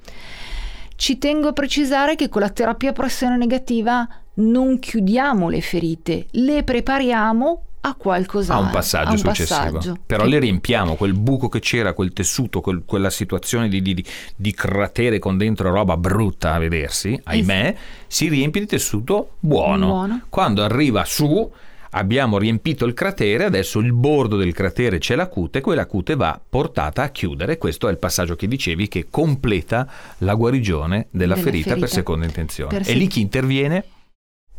[SPEAKER 5] Ci tengo a precisare che con la terapia a pressione negativa non chiudiamo le ferite, le prepariamo a qualcos'altro.
[SPEAKER 4] a un passaggio
[SPEAKER 5] a un
[SPEAKER 4] successivo.
[SPEAKER 5] passaggio.
[SPEAKER 4] Però le riempiamo, quel buco che c'era, quel tessuto, quel- quella situazione di, di- di cratere con dentro roba brutta a vedersi, ahimè, si riempie di tessuto buono.
[SPEAKER 5] Buono.
[SPEAKER 4] Quando arriva su, abbiamo riempito il cratere, adesso il bordo del cratere c'è la cute, quella cute va portata a chiudere. Questo è il passaggio che dicevi che completa la guarigione della
[SPEAKER 5] Della
[SPEAKER 4] ferita, per
[SPEAKER 5] ferita.
[SPEAKER 4] seconda intenzione.
[SPEAKER 5] Per
[SPEAKER 4] e lì chi interviene?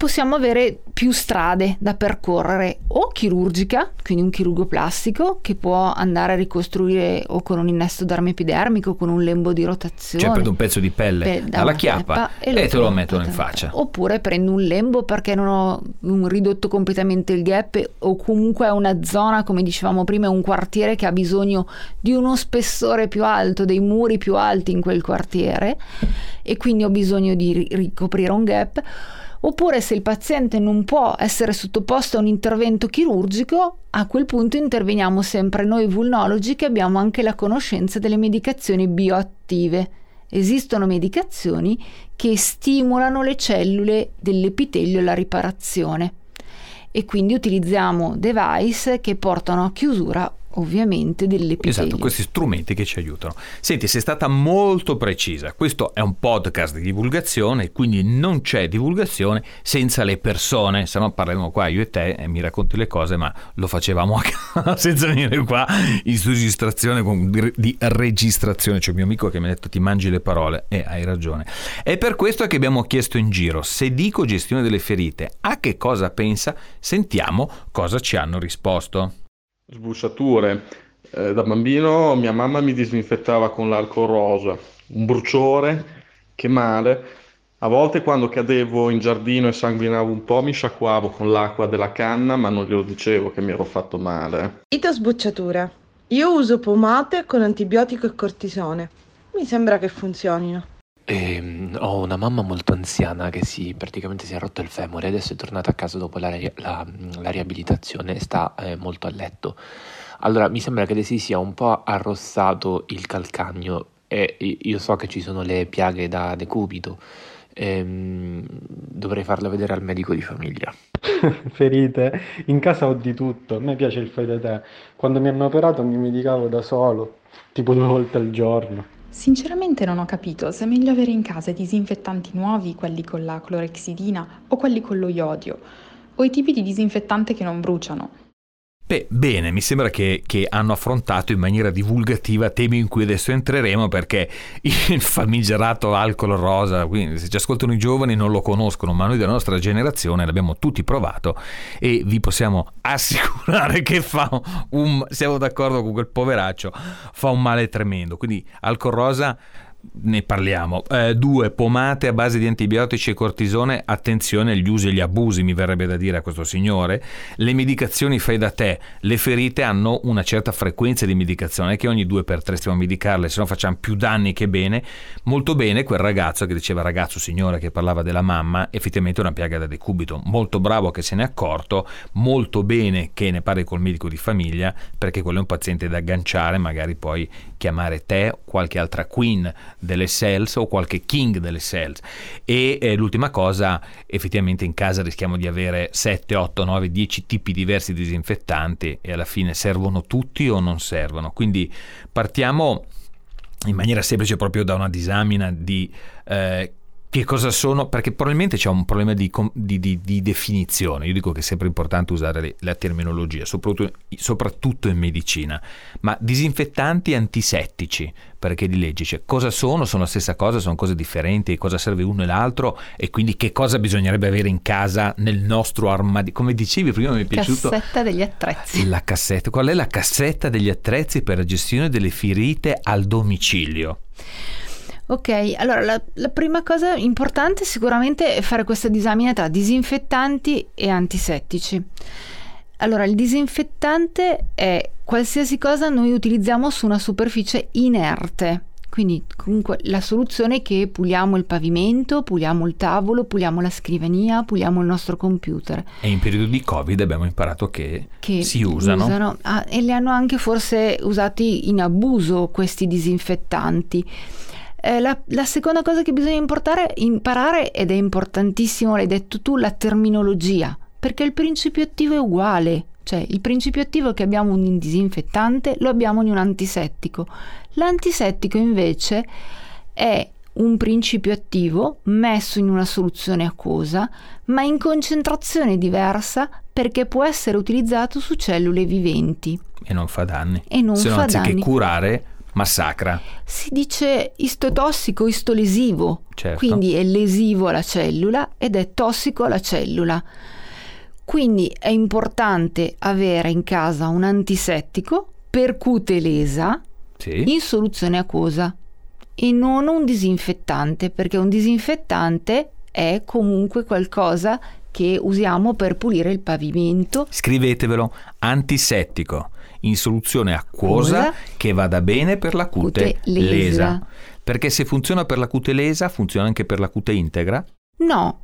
[SPEAKER 5] Possiamo avere più strade da percorrere, o chirurgica, quindi un chirurgo plastico che può andare a ricostruire o con un innesto d'arme epidermico, con un lembo di rotazione.
[SPEAKER 4] Cioè prende un pezzo di pelle
[SPEAKER 5] Pe- da
[SPEAKER 4] alla
[SPEAKER 5] una
[SPEAKER 4] chiappa e,
[SPEAKER 5] lo
[SPEAKER 4] te lo mettono in faccia.
[SPEAKER 5] Oppure prendo un lembo perché non ho ridotto completamente il gap o comunque è una zona, come dicevamo prima, è un quartiere che ha bisogno di uno spessore più alto, dei muri più alti in quel quartiere e quindi ho bisogno di ri- ricoprire un gap. Oppure se il paziente non può essere sottoposto a un intervento chirurgico, a quel punto interveniamo sempre noi vulnologi che abbiamo anche la conoscenza delle medicazioni bioattive. Esistono medicazioni che stimolano le cellule dell'epitelio alla riparazione e quindi utilizziamo device che portano a chiusura ovviamente dell'epitelio.
[SPEAKER 4] Esatto, questi strumenti che ci aiutano. Senti, sei stata molto precisa. Questo è un podcast di divulgazione, quindi non c'è divulgazione senza le persone. Se no parleremo qua io e te e mi racconti le cose, ma lo facevamo a casa senza venire qua in registrazione di, registrazione. C'è un mio amico che mi ha detto ti mangi le parole e hai ragione. È per questo che abbiamo chiesto in giro se dico gestione delle ferite, a che cosa pensa? Sentiamo cosa ci hanno risposto.
[SPEAKER 6] Sbucciature. Eh, da bambino mia mamma mi disinfettava con l'alcol rosa, un bruciore, che male. A volte quando cadevo in giardino e sanguinavo un po' mi sciacquavo con l'acqua della canna, ma non glielo dicevo che mi ero fatto male.
[SPEAKER 7] Ito sbucciature. Io uso pomate con antibiotico e cortisone. Mi sembra che funzionino.
[SPEAKER 8] Ehm, ho una mamma molto anziana che si, praticamente si è rotto il femore, adesso è tornata a casa dopo la, la- la riabilitazione e sta eh, molto a letto. Allora, mi sembra che le si sia un po' arrossato il calcagno e io so che ci sono le piaghe da decubito. Ehm, dovrei farla vedere al medico di famiglia.
[SPEAKER 9] ferite. In casa ho di tutto. A me piace il fai da te. Quando mi hanno operato mi medicavo da solo, tipo due volte al giorno.
[SPEAKER 10] Sinceramente non ho capito se è meglio avere in casa i disinfettanti nuovi, quelli con la clorexidina o quelli con lo iodio, o i tipi di disinfettante che non bruciano.
[SPEAKER 4] Beh, bene, mi sembra che, che, hanno affrontato in maniera divulgativa temi in cui adesso entreremo perché il famigerato alcol rosa, quindi se ci ascoltano i giovani non lo conoscono, ma noi della nostra generazione l'abbiamo tutti provato e vi possiamo assicurare che fa un... siamo d'accordo con quel poveraccio, fa un male tremendo. Quindi alcol rosa ne parliamo. Eh, due, pomate a base di antibiotici e cortisone, attenzione agli usi e agli abusi, mi verrebbe da dire a questo signore. Le medicazioni fai da te, le ferite hanno una certa frequenza di medicazione, che ogni due per tre stiamo a medicarle, se no facciamo più danni che bene. Molto bene quel ragazzo che diceva ragazzo signore che parlava della mamma, effettivamente è una piaga da decubito, molto bravo che se ne è accorto, molto bene che ne parli col medico di famiglia, perché quello è un paziente da agganciare, magari poi chiamare te o qualche altra queen delle cells o qualche king delle cells. E eh, l'ultima cosa, effettivamente in casa rischiamo di avere 7, 8, 9, 10 tipi diversi di disinfettanti e alla fine servono tutti o non servono. Quindi partiamo in maniera semplice proprio da una disamina di eh, che cosa sono, perché probabilmente c'è un problema di, di, di, di, definizione. Io dico che è sempre importante usare le, la terminologia, soprattutto, soprattutto, in medicina. Ma disinfettanti antisettici, perché di legge c'è cosa sono? Sono la stessa cosa, sono cose differenti, cosa serve uno e l'altro e quindi che cosa bisognerebbe avere in casa nel nostro armadio? Come dicevi prima mi è piaciuto...
[SPEAKER 5] Cassetta degli attrezzi.
[SPEAKER 4] La cassetta, qual è la cassetta degli attrezzi per la gestione delle ferite al domicilio?
[SPEAKER 5] Ok, allora la, la, prima cosa importante sicuramente è fare questa disamina tra disinfettanti e antisettici. Allora, il disinfettante è qualsiasi cosa noi utilizziamo su una superficie inerte. Quindi comunque la soluzione è che puliamo il pavimento, puliamo il tavolo, puliamo la scrivania, puliamo il nostro computer.
[SPEAKER 4] E in periodo di Covid abbiamo imparato che, che si usano. usano
[SPEAKER 5] ah, e li hanno anche forse usati in abuso questi disinfettanti. Eh, la, la, seconda cosa che bisogna importare, imparare, ed è importantissimo, l'hai detto tu, la terminologia, perché il principio attivo è uguale. Cioè, il principio attivo che abbiamo un disinfettante lo abbiamo in un antisettico. L'antisettico invece è un principio attivo messo in una soluzione acquosa, ma in concentrazione diversa perché può essere utilizzato su cellule viventi.
[SPEAKER 4] E non fa danni.
[SPEAKER 5] E non
[SPEAKER 4] Se
[SPEAKER 5] fa
[SPEAKER 4] no, anziché
[SPEAKER 5] danni.
[SPEAKER 4] curare, massacra.
[SPEAKER 5] Si dice istotossico, istolesivo,
[SPEAKER 4] certo.
[SPEAKER 5] quindi è lesivo alla cellula ed è tossico alla cellula. Quindi è importante avere in casa un antisettico per cute lesa
[SPEAKER 4] sì.
[SPEAKER 5] in soluzione acquosa e non un disinfettante, perché un disinfettante è comunque qualcosa che usiamo per pulire il pavimento.
[SPEAKER 4] Scrivetevelo, antisettico in soluzione acquosa che vada bene per la cute, cute lesa. lesa. Perché se funziona per la cute lesa, funziona anche per la cute integra?
[SPEAKER 5] No.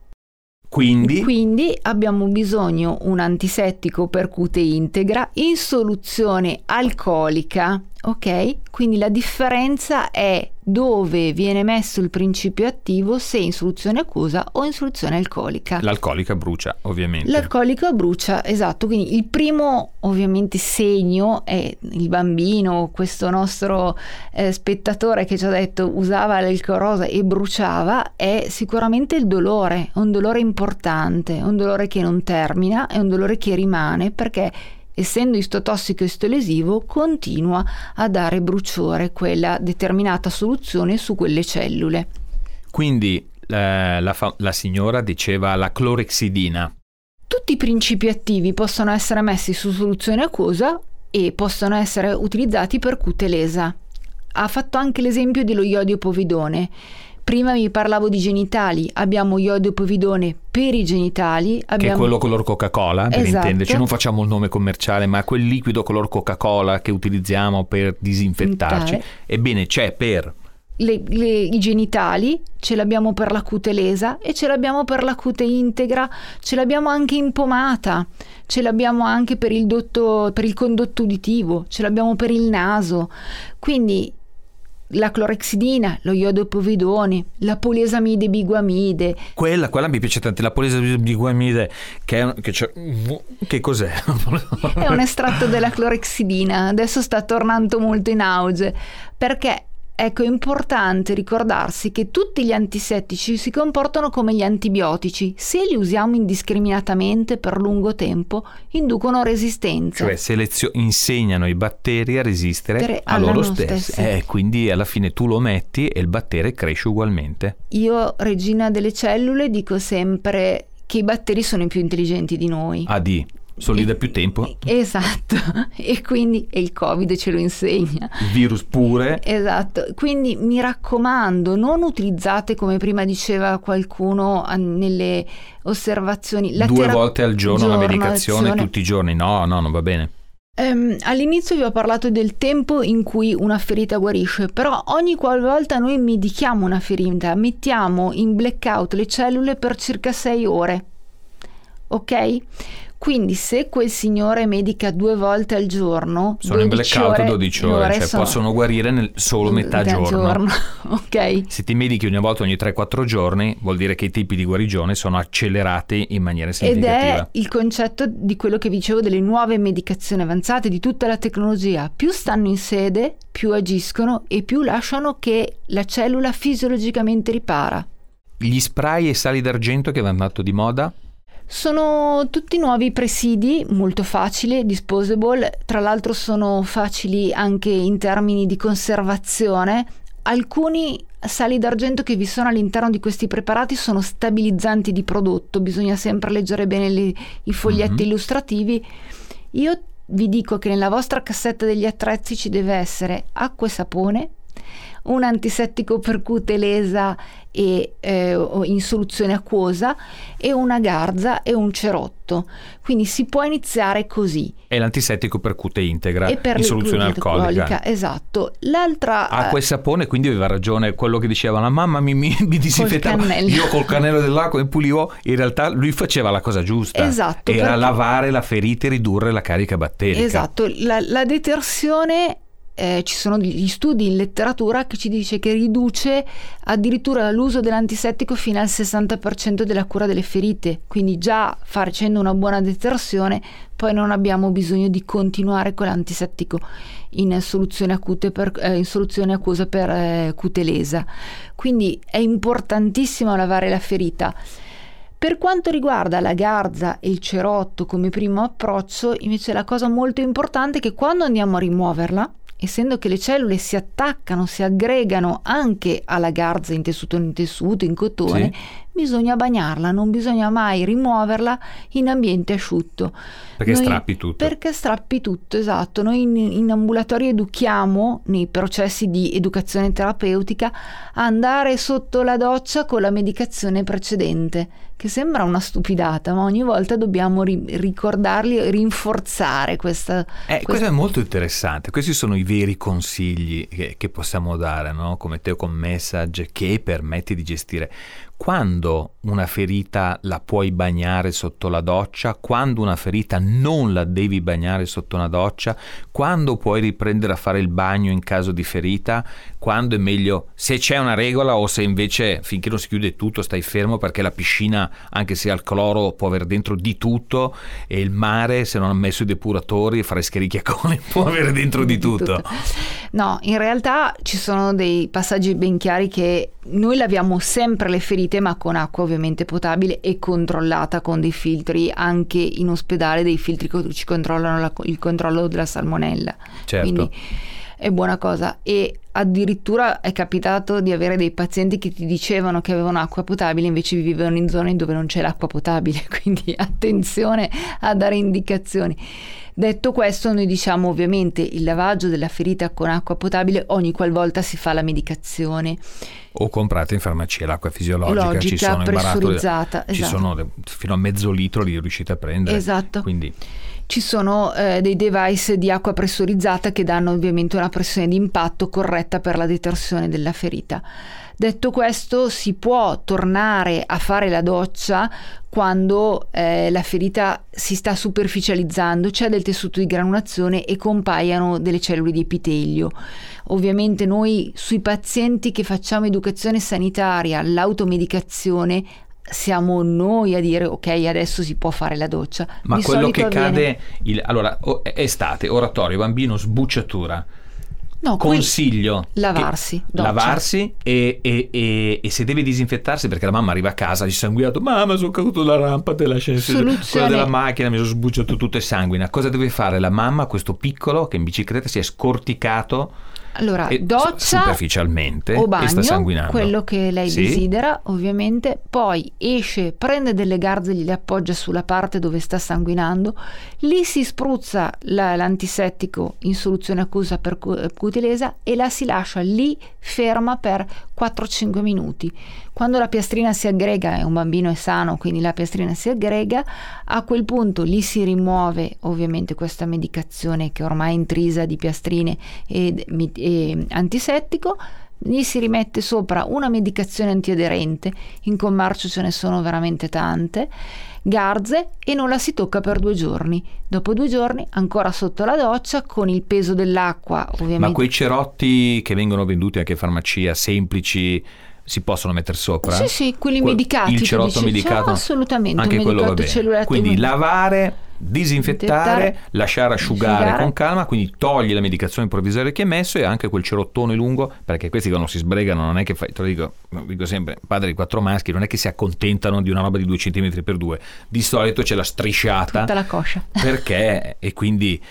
[SPEAKER 4] Quindi?
[SPEAKER 5] Quindi abbiamo bisogno un antisettico per cute integra in soluzione alcolica, ok? Quindi la differenza è dove viene messo il principio attivo se in soluzione acquosa o in soluzione alcolica.
[SPEAKER 4] L'alcolica brucia, ovviamente.
[SPEAKER 5] L'alcolica brucia, esatto. Quindi il primo, ovviamente, segno è il bambino, questo nostro eh, spettatore che ci ha detto usava l'alcol rosa e bruciava, è sicuramente il dolore, un dolore importante, un dolore che non termina, è un dolore che rimane perché essendo istotossico e istolesivo, continua a dare bruciore quella determinata soluzione su quelle cellule.
[SPEAKER 4] Quindi eh, la, fa- la signora diceva la clorexidina.
[SPEAKER 5] Tutti i principi attivi possono essere messi su soluzione acquosa e possono essere utilizzati per cute lesa. Ha fatto anche l'esempio dello iodio povidone Prima vi parlavo di genitali, abbiamo iodio povidone per i genitali. Abbiamo...
[SPEAKER 4] Che è quello color Coca-Cola, per esatto. intenderci, non facciamo il nome commerciale, ma quel liquido color Coca-Cola che utilizziamo per disinfettarci. Intare. Ebbene, c'è per
[SPEAKER 5] le, le, i genitali, ce l'abbiamo per la cute lesa e ce l'abbiamo per la cute integra, ce l'abbiamo anche in pomata, ce l'abbiamo anche per il, dotto, per il condotto uditivo, ce l'abbiamo per il naso. Quindi la clorexidina, lo iodopovidone, la poliesamide biguamide.
[SPEAKER 4] Quella, quella mi piace tanto, la poliesamide biguamide, che, che, che cos'è?
[SPEAKER 5] è un estratto della clorexidina, adesso sta tornando molto in auge, perché Ecco, è importante ricordarsi che tutti gli antisettici si comportano come gli antibiotici. Se li usiamo indiscriminatamente per lungo tempo, inducono resistenza.
[SPEAKER 4] Cioè selezio- insegnano i batteri a resistere
[SPEAKER 5] Per-
[SPEAKER 4] a loro stessi.
[SPEAKER 5] stessi.
[SPEAKER 4] Eh, quindi alla fine tu lo metti e il batterio cresce ugualmente.
[SPEAKER 5] Io, regina delle cellule, dico sempre che i batteri sono i più intelligenti di noi.
[SPEAKER 4] AD, sono lì da più tempo.
[SPEAKER 5] Esatto, e quindi e il Covid ce lo insegna.
[SPEAKER 4] Il virus pure.
[SPEAKER 5] Esatto, quindi mi raccomando, non utilizzate come prima diceva qualcuno nelle osservazioni la
[SPEAKER 4] Due
[SPEAKER 5] tera-
[SPEAKER 4] volte al giorno la medicazione tutti i giorni. No, no, non va bene.
[SPEAKER 5] Ehm, all'inizio vi ho parlato del tempo in cui una ferita guarisce, però ogni qualvolta noi medichiamo una ferita, mettiamo in blackout le cellule per circa 6 ore. Ok? Quindi se quel signore medica due volte al giorno,
[SPEAKER 4] Sono in
[SPEAKER 5] 12
[SPEAKER 4] blackout
[SPEAKER 5] ore,
[SPEAKER 4] 12 ore, cioè
[SPEAKER 5] sono-
[SPEAKER 4] possono guarire nel solo metà
[SPEAKER 5] metà
[SPEAKER 4] giorno.
[SPEAKER 5] ok?
[SPEAKER 4] Se ti medichi una volta ogni 3-4 giorni, vuol dire che i tempi di guarigione sono accelerati in maniera
[SPEAKER 5] Ed
[SPEAKER 4] significativa.
[SPEAKER 5] è il concetto di quello che vi dicevo delle nuove medicazioni avanzate, di tutta la tecnologia. Più stanno in sede, più agiscono e più lasciano che la cellula fisiologicamente ripara.
[SPEAKER 4] Gli spray e sali d'argento che vanno tanto di moda?
[SPEAKER 5] Sono tutti nuovi presidi, molto facili, disposable, tra l'altro sono facili anche in termini di conservazione. Alcuni sali d'argento che vi sono all'interno di questi preparati sono stabilizzanti di prodotto, bisogna sempre leggere bene le- i foglietti
[SPEAKER 4] Mhm.
[SPEAKER 5] illustrativi. Io vi dico che nella vostra cassetta degli attrezzi ci deve essere acqua e sapone, un antisettico per cute lesa e eh, in soluzione acquosa e una garza e un cerotto. Quindi si può iniziare così.
[SPEAKER 4] E l'antisettico per cute integra
[SPEAKER 5] e per
[SPEAKER 4] in soluzione
[SPEAKER 5] l'icloride
[SPEAKER 4] alcolica.
[SPEAKER 5] Esatto. L'altra
[SPEAKER 4] Acqua e sapone, quindi aveva ragione quello che diceva la mamma mi, mi, mi disinfettava. Io col cannello dell'acqua mi pulivo, in realtà lui faceva la cosa giusta.
[SPEAKER 5] Esatto,
[SPEAKER 4] Era
[SPEAKER 5] perché-
[SPEAKER 4] lavare la ferita e ridurre la carica batterica.
[SPEAKER 5] Esatto, la, la detersione, eh, ci sono degli studi in letteratura che ci dice che riduce addirittura l'uso dell'antisettico fino al 60% della cura delle ferite, quindi già facendo una buona detersione poi non abbiamo bisogno di continuare con l'antisettico in soluzione, per, eh, in soluzione acquosa per eh, cute lesa. Quindi è importantissimo lavare la ferita. Per quanto riguarda la garza e il cerotto come primo approccio, invece la cosa molto importante è che quando andiamo a rimuoverla, essendo che le cellule si attaccano, si aggregano anche alla garza in tessuto in tessuto, in cotone, bisogna bagnarla, non bisogna mai rimuoverla in ambiente asciutto.
[SPEAKER 4] Perché
[SPEAKER 5] Noi-
[SPEAKER 4] strappi tutto.
[SPEAKER 5] Perché strappi tutto, esatto. Noi in, in ambulatorio educhiamo, nei processi di educazione terapeutica, a andare sotto la doccia con la medicazione precedente, che sembra una stupidata, ma ogni volta dobbiamo ri- ricordarli e rinforzare questa...
[SPEAKER 4] Eh,
[SPEAKER 5] questa-
[SPEAKER 4] questo è molto interessante. Questi sono i veri consigli che, che possiamo dare, no? come Teo con Message, che permette di gestire. Quando una ferita la puoi bagnare sotto la doccia, quando una ferita non la devi bagnare sotto una doccia, quando puoi riprendere a fare il bagno in caso di ferita, quando è meglio, se c'è una regola o se invece finché non si chiude tutto stai fermo perché la piscina, anche se ha il cloro, può avere dentro di tutto e il mare, se non ha messo i depuratori e fare schericchiacone, può avere dentro di tutto.
[SPEAKER 5] No, in realtà ci sono dei passaggi ben chiari che noi laviamo sempre le ferite, ma con acqua ovviamente potabile e controllata con dei filtri, anche in ospedale dei filtri che ci controllano la- il controllo della salmonella.
[SPEAKER 4] Certo.
[SPEAKER 5] Quindi è buona cosa. E addirittura è capitato di avere dei pazienti che ti dicevano che avevano acqua potabile, invece vivevano in zone dove non c'è l'acqua potabile, quindi attenzione a dare indicazioni. Detto questo, noi diciamo ovviamente il lavaggio della ferita con acqua potabile ogni qualvolta si fa la medicazione.
[SPEAKER 4] O comprate in farmacia l'acqua fisiologica, ci
[SPEAKER 5] Logica,
[SPEAKER 4] sono in barattoli-
[SPEAKER 5] pressurizzata,
[SPEAKER 4] ci
[SPEAKER 5] esatto.
[SPEAKER 4] sono de- fino a mezzo litro li riuscite a prendere.
[SPEAKER 5] Esatto.
[SPEAKER 4] Quindi
[SPEAKER 5] Ci sono eh, dei device di acqua pressurizzata che danno ovviamente una pressione di impatto corretta per la detersione della ferita. Detto questo, si può tornare a fare la doccia quando eh, la ferita si sta superficializzando, c'è del tessuto di granulazione e compaiano delle cellule di epitelio. Ovviamente noi sui pazienti che facciamo educazione sanitaria, l'automedicazione, siamo noi a dire ok adesso si può fare la doccia.
[SPEAKER 4] Ma
[SPEAKER 5] Di
[SPEAKER 4] quello che
[SPEAKER 5] avviene-
[SPEAKER 4] cade, il- allora, o- estate, oratorio, bambino, sbucciatura.
[SPEAKER 5] No,
[SPEAKER 4] consiglio
[SPEAKER 5] Lavarsi,
[SPEAKER 4] che- lavarsi e, e- e- e se deve disinfettarsi perché la mamma arriva a casa dissanguinato mamma sono caduto dalla rampa dell'ascensore quella della macchina mi sono sbucciato tutto e sanguina cosa deve fare la mamma questo piccolo che in bicicletta si è scorticato
[SPEAKER 5] Allora,
[SPEAKER 4] e-
[SPEAKER 5] doccia
[SPEAKER 4] superficialmente
[SPEAKER 5] o
[SPEAKER 4] e sta
[SPEAKER 5] bagno,
[SPEAKER 4] sanguinando
[SPEAKER 5] quello che lei
[SPEAKER 4] Sì.
[SPEAKER 5] desidera, ovviamente. Poi esce, prende delle garze, gliele appoggia sulla parte dove sta sanguinando. Lì si spruzza la- l'antisettico in soluzione acquosa per cu- cutilesa e la si lascia lì ferma per 4-5 minuti. Quando la piastrina si aggrega, è un bambino è sano, quindi la piastrina si aggrega, a quel punto lì si rimuove ovviamente questa medicazione che ormai è intrisa di piastrine e, e antisettico, gli si rimette sopra una medicazione antiaderente, in commercio ce ne sono veramente tante, garze e non la si tocca per due giorni. Dopo due giorni ancora sotto la doccia con il peso dell'acqua ovviamente.
[SPEAKER 4] ma quei cerotti che vengono venduti anche in farmacia semplici si possono mettere sopra?
[SPEAKER 5] Sì, sì, quelli
[SPEAKER 4] Que-
[SPEAKER 5] medicati.
[SPEAKER 4] Il cerotto
[SPEAKER 5] dici,
[SPEAKER 4] medicato?
[SPEAKER 5] "Ciao, assolutamente,
[SPEAKER 4] Anche
[SPEAKER 5] un
[SPEAKER 4] quello va
[SPEAKER 5] medicato
[SPEAKER 4] bene.
[SPEAKER 5] cellulare
[SPEAKER 4] Quindi
[SPEAKER 5] attivo".
[SPEAKER 4] lavare, disinfettare,
[SPEAKER 5] Disinfettare,
[SPEAKER 4] lasciare asciugare
[SPEAKER 5] asciugare.
[SPEAKER 4] con calma, quindi togli la medicazione provvisoria che hai messo e anche quel cerottone lungo, perché questi quando si sbregano non è che fai, te lo dico, lo dico sempre, padre di quattro maschi, non è che si accontentano di una roba di due centimetri per due, di solito c'è la strisciata
[SPEAKER 5] Tutta la coscia.
[SPEAKER 4] perché e quindi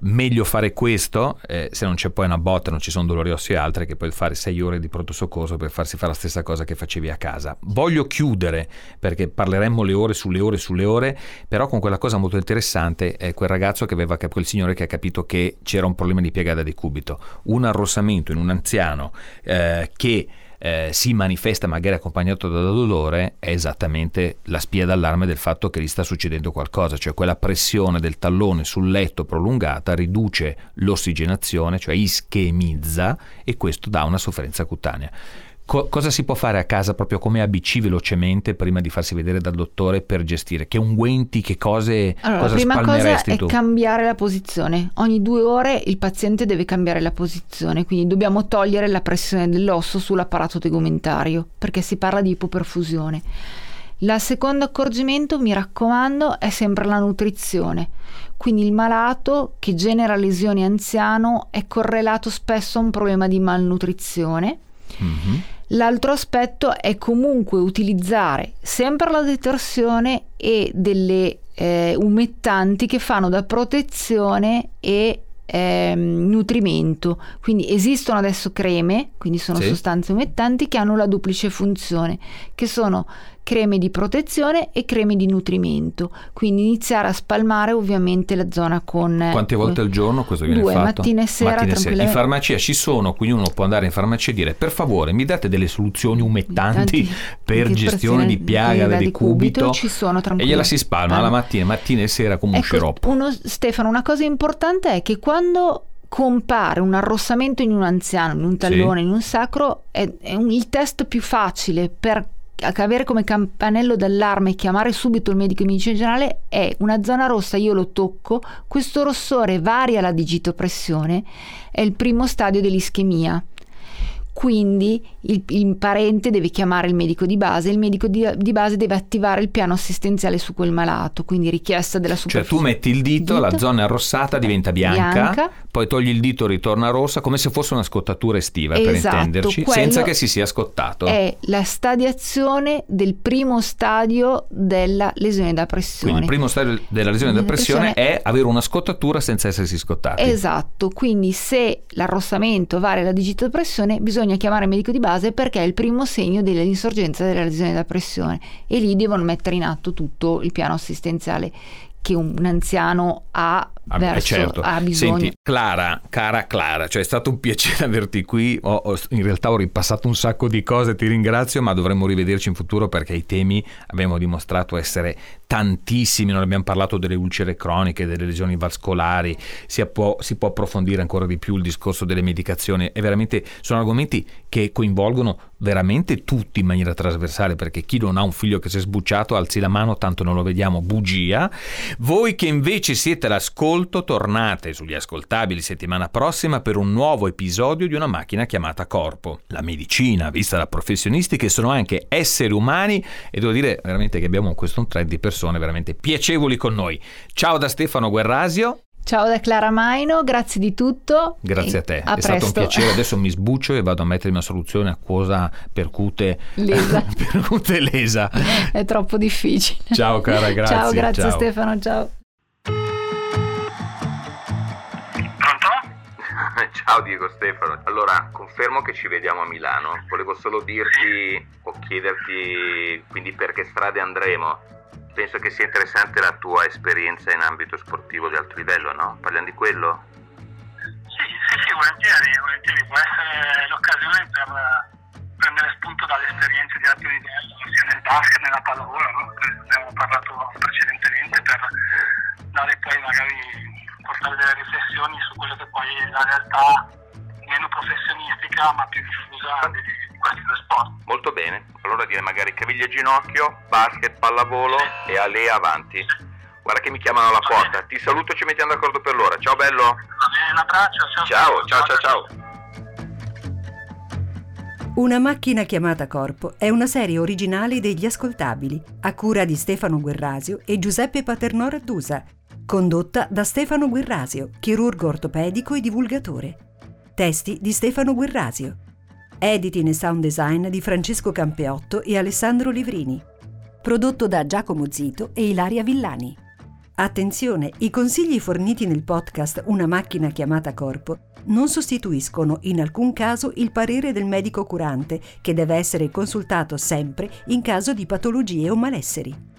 [SPEAKER 4] meglio fare questo eh, se non c'è poi una botta non ci sono dolori ossi e altre che puoi fare sei ore di pronto soccorso per farsi fare la stessa cosa che facevi a casa. Voglio chiudere perché parleremmo le ore sulle ore sulle ore però con quella cosa molto interessante è quel ragazzo che aveva quel signore che ha capito che c'era un problema di piegata di cubito. Un arrossamento in un anziano eh, che eh, si manifesta magari accompagnato da dolore è esattamente la spia d'allarme del fatto che gli sta succedendo qualcosa, cioè quella pressione del tallone sul letto prolungata riduce l'ossigenazione, cioè ischemizza e questo dà una sofferenza cutanea. Co- cosa si può fare a casa proprio come ABC velocemente prima di farsi vedere dal dottore per gestire? Che unguenti, che cose,
[SPEAKER 5] Allora,
[SPEAKER 4] cosa
[SPEAKER 5] la prima cosa è
[SPEAKER 4] tu?
[SPEAKER 5] cambiare la posizione. Ogni due ore il paziente deve cambiare la posizione, quindi dobbiamo togliere la pressione dell'osso sull'apparato tegumentario, perché si parla di ipoperfusione. Il secondo accorgimento, mi raccomando, è sempre la nutrizione. Quindi il malato che genera lesioni anziano è correlato spesso a un problema di malnutrizione.
[SPEAKER 4] Mhm.
[SPEAKER 5] L'altro aspetto è comunque utilizzare sempre la detersione e delle eh, umettanti che fanno da protezione e ehm, nutrimento. Quindi esistono adesso creme, quindi sono
[SPEAKER 4] Sì.
[SPEAKER 5] sostanze umettanti che hanno la duplice funzione, che sono creme di protezione e creme di nutrimento. Quindi iniziare a spalmare ovviamente la zona con eh,
[SPEAKER 4] Quante volte al giorno questo viene
[SPEAKER 5] Due,
[SPEAKER 4] fatto?
[SPEAKER 5] mattina e sera,
[SPEAKER 4] In
[SPEAKER 5] tranquillamente.
[SPEAKER 4] farmacia ci sono, quindi uno può andare in farmacia e dire per favore mi date delle soluzioni umettanti
[SPEAKER 5] Tanti-
[SPEAKER 4] per gestione di piaga di cubito
[SPEAKER 5] ci sono
[SPEAKER 4] e gliela si spalma la mattina, mattina e sera come un
[SPEAKER 5] Ecco,
[SPEAKER 4] sciroppo.
[SPEAKER 5] uno- Stefano, una cosa importante è che quando compare un arrossamento in un anziano, in un tallone, in un sacro, è, è un- il test più facile per avere come campanello d'allarme e chiamare subito il medico di medicina generale è una zona rossa, io lo tocco, questo rossore varia la digitopressione, è il primo stadio dell'ischemia. Quindi il, il parente deve chiamare il medico di base, il medico di, di base deve attivare il piano assistenziale su quel malato, quindi richiesta della
[SPEAKER 4] Cioè
[SPEAKER 5] superficie.
[SPEAKER 4] tu metti il dito, la zona arrossata diventa bianca,
[SPEAKER 5] Bianca.
[SPEAKER 4] poi togli il dito ritorna rossa come se fosse una scottatura estiva per
[SPEAKER 5] Esatto,
[SPEAKER 4] intenderci,
[SPEAKER 5] quello
[SPEAKER 4] senza che si sia scottato.
[SPEAKER 5] È la stadiazione del primo stadio della lesione da pressione.
[SPEAKER 4] Quindi il primo stadio della lesione da pressione
[SPEAKER 5] pressione-
[SPEAKER 4] è avere una scottatura senza essersi scottati.
[SPEAKER 5] Esatto, quindi se l'arrossamento varia la digitopressione bisogna chiamare il medico di base perché è il primo segno dell'insorgenza della lesione da pressione. E lì devono mettere in atto tutto il piano assistenziale che un anziano ha
[SPEAKER 4] Ah,
[SPEAKER 5] verso,
[SPEAKER 4] eh, certo.
[SPEAKER 5] ha bisogno.
[SPEAKER 4] Senti, Clara, cara Clara, cioè è stato un piacere averti qui. Ho- ho- in realtà ho ripassato un sacco di cose, ti ringrazio, ma dovremmo rivederci in futuro perché i temi abbiamo dimostrato essere tantissimi. Non abbiamo parlato delle ulcere croniche, delle lesioni vascolari, si può, si può approfondire ancora di più il discorso delle medicazioni. È veramente, sono argomenti che coinvolgono veramente tutti in maniera trasversale perché chi non ha un figlio che si è sbucciato alzi la mano tanto non lo vediamo bugia voi che invece siete all'ascolto tornate sugli ascoltabili settimana prossima per un nuovo episodio di una macchina chiamata corpo la medicina vista da professionisti che sono anche esseri umani e devo dire veramente che abbiamo questo un thread di persone veramente piacevoli con noi ciao da Stefano Guerrasio
[SPEAKER 5] Ciao da Clara Maino, grazie di tutto.
[SPEAKER 4] Grazie a te,
[SPEAKER 5] a
[SPEAKER 4] è stato un
[SPEAKER 5] presto.
[SPEAKER 4] piacere. Adesso mi sbuccio e vado a mettermi una soluzione acquosa percute
[SPEAKER 5] Lesa.
[SPEAKER 4] percute lesa.
[SPEAKER 5] È troppo difficile.
[SPEAKER 4] Ciao cara, grazie.
[SPEAKER 5] Ciao, grazie
[SPEAKER 4] ciao.
[SPEAKER 5] Stefano, ciao.
[SPEAKER 2] Ciao Diego Stefano. Allora, confermo che ci vediamo a Milano. Volevo solo dirti o chiederti quindi per che strade andremo. Penso che sia interessante la tua esperienza in ambito sportivo di alto livello, no? Parliamo di quello?
[SPEAKER 11] Sì, sì, sì, volentieri, volentieri. Può essere l'occasione per eh, prendere spunto dalle esperienze di alto livello, sia nel basket nella pallavolo, no? Abbiamo parlato precedentemente, per dare poi magari portare delle riflessioni su quello che poi è la realtà meno professionistica ma più diffusa di, di questi due sport.
[SPEAKER 2] Molto bene. Allora direi magari caviglia e ginocchio, basket, pallavolo e Alea avanti. Guarda che mi chiamano alla porta. Ti saluto, ci mettiamo d'accordo per l'ora. Ciao bello.
[SPEAKER 11] Va bene, un abbraccio, ciao.
[SPEAKER 2] Ciao, ciao, ciao, ciao.
[SPEAKER 3] Una macchina chiamata Corpo è una serie originale degli ascoltabili, a cura di Stefano Guerrasio e Giuseppe Paternò Raddusa, condotta da Stefano Guerrasio, chirurgo ortopedico e divulgatore. Testi di Stefano Guerrasio. Editing e sound design di Francesco Campeotto e Alessandro Livrini. Prodotto da Giacomo Zito e Ilaria Villani. Attenzione, i consigli forniti nel podcast Una macchina chiamata Corpo non sostituiscono in alcun caso il parere del medico curante, che deve essere consultato sempre in caso di patologie o malesseri.